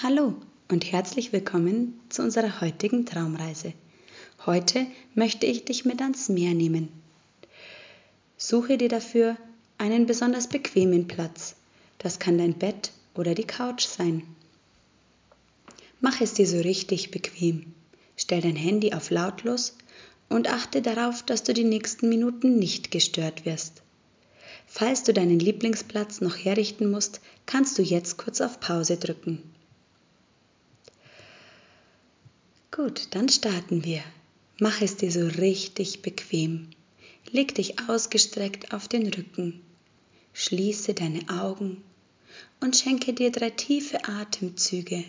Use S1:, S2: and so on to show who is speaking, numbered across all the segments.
S1: Hallo und herzlich willkommen zu unserer heutigen Traumreise. Heute möchte ich dich mit ans Meer nehmen. Suche dir dafür einen besonders bequemen Platz. Das kann dein Bett oder die Couch sein. Mach es dir so richtig bequem. Stell dein Handy auf lautlos und achte darauf, dass du die nächsten Minuten nicht gestört wirst. Falls du deinen Lieblingsplatz noch herrichten musst, kannst du jetzt kurz auf Pause drücken. Gut, dann starten wir. Mach es dir so richtig bequem. Leg dich ausgestreckt auf den Rücken. Schließe deine Augen und schenke dir drei tiefe Atemzüge.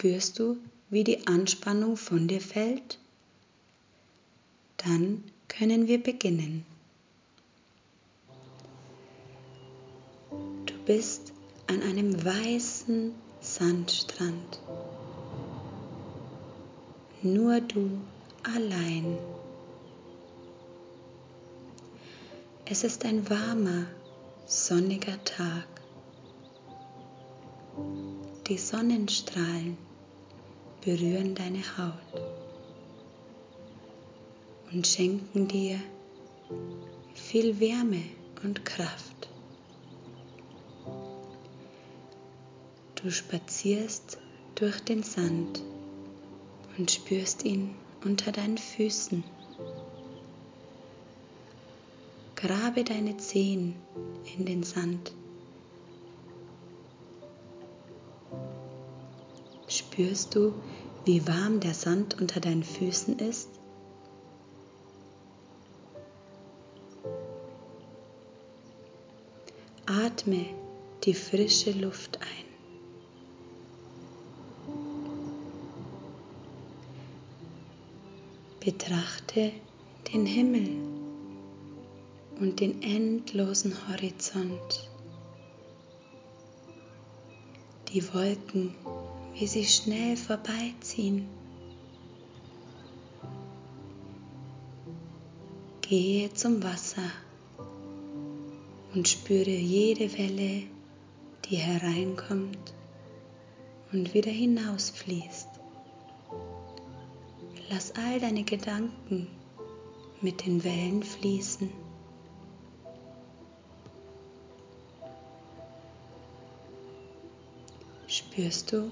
S1: Spürst du, wie die Anspannung von dir fällt? Dann können wir beginnen. Du bist an einem weißen Sandstrand. Nur du allein. Es ist ein warmer, sonniger Tag. Die Sonnenstrahlen berühren deine Haut und schenken dir viel Wärme und Kraft. Du spazierst durch den Sand und spürst ihn unter deinen Füßen. Grabe deine Zehen in den Sand Spürst du, wie warm der Sand unter deinen Füßen ist? Atme die frische Luft ein. Betrachte den Himmel und den endlosen Horizont. Die Wolken wie sie schnell vorbeiziehen. Gehe zum Wasser und spüre jede Welle, die hereinkommt und wieder hinausfließt. Lass all deine Gedanken mit den Wellen fließen. Spürst du,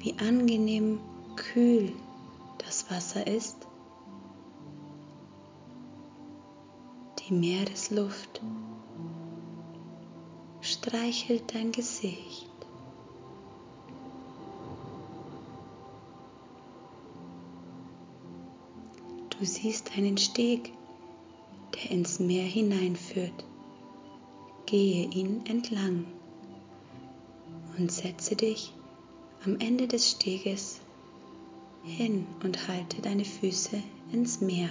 S1: wie angenehm kühl das Wasser ist. Die Meeresluft streichelt dein Gesicht. Du siehst einen Steg, der ins Meer hineinführt. Gehe ihn entlang und setze dich am Ende des Steges hin und halte deine Füße ins Meer.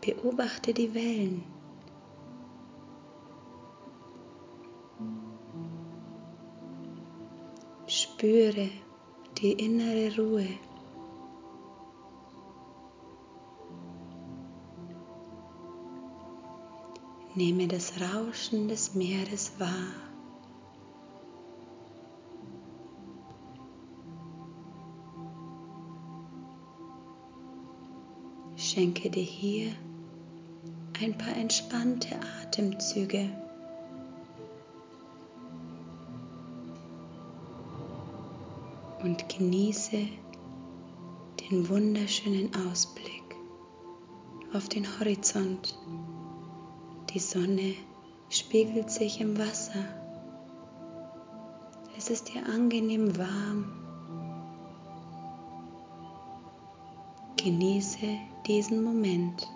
S1: Beobachte die Wellen. Spüre die innere Ruhe. Nehme das Rauschen des Meeres wahr. Schenke dir hier ein paar entspannte Atemzüge. Und genieße den wunderschönen Ausblick auf den Horizont. Die Sonne spiegelt sich im Wasser. Es ist hier angenehm warm. Genieße diesen Moment.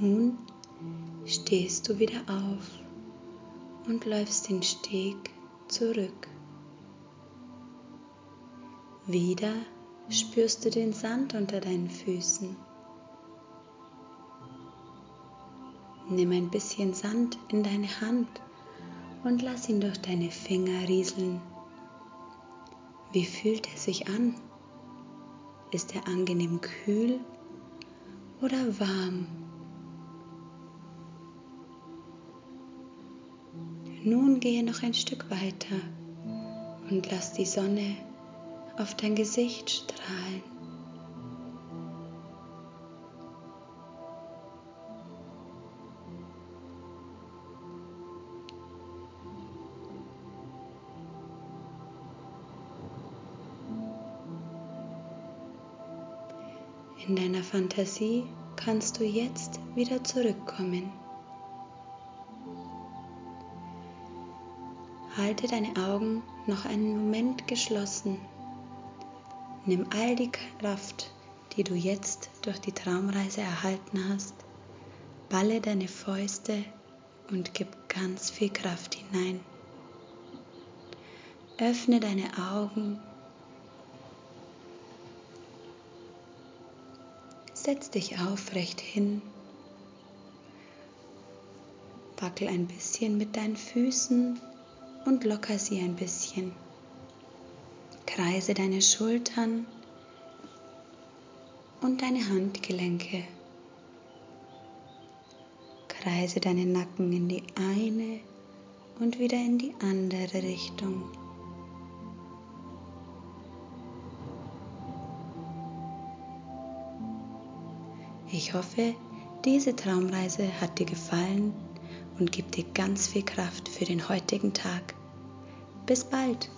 S1: Nun stehst du wieder auf und läufst den Steg zurück. Wieder spürst du den Sand unter deinen Füßen. Nimm ein bisschen Sand in deine Hand und lass ihn durch deine Finger rieseln. Wie fühlt er sich an? Ist er angenehm kühl oder warm? Nun gehe noch ein Stück weiter und lass die Sonne auf dein Gesicht strahlen. In deiner Fantasie kannst du jetzt wieder zurückkommen. Halte deine Augen noch einen Moment geschlossen. Nimm all die Kraft, die du jetzt durch die Traumreise erhalten hast, balle deine Fäuste und gib ganz viel Kraft hinein. Öffne deine Augen Setz dich aufrecht hin. Wackel ein bisschen mit deinen Füßen und locker sie ein bisschen. Kreise deine Schultern und deine Handgelenke. Kreise deinen Nacken in die eine und wieder in die andere Richtung. Ich hoffe, diese Traumreise hat dir gefallen und gibt dir ganz viel Kraft für den heutigen Tag. Bis bald!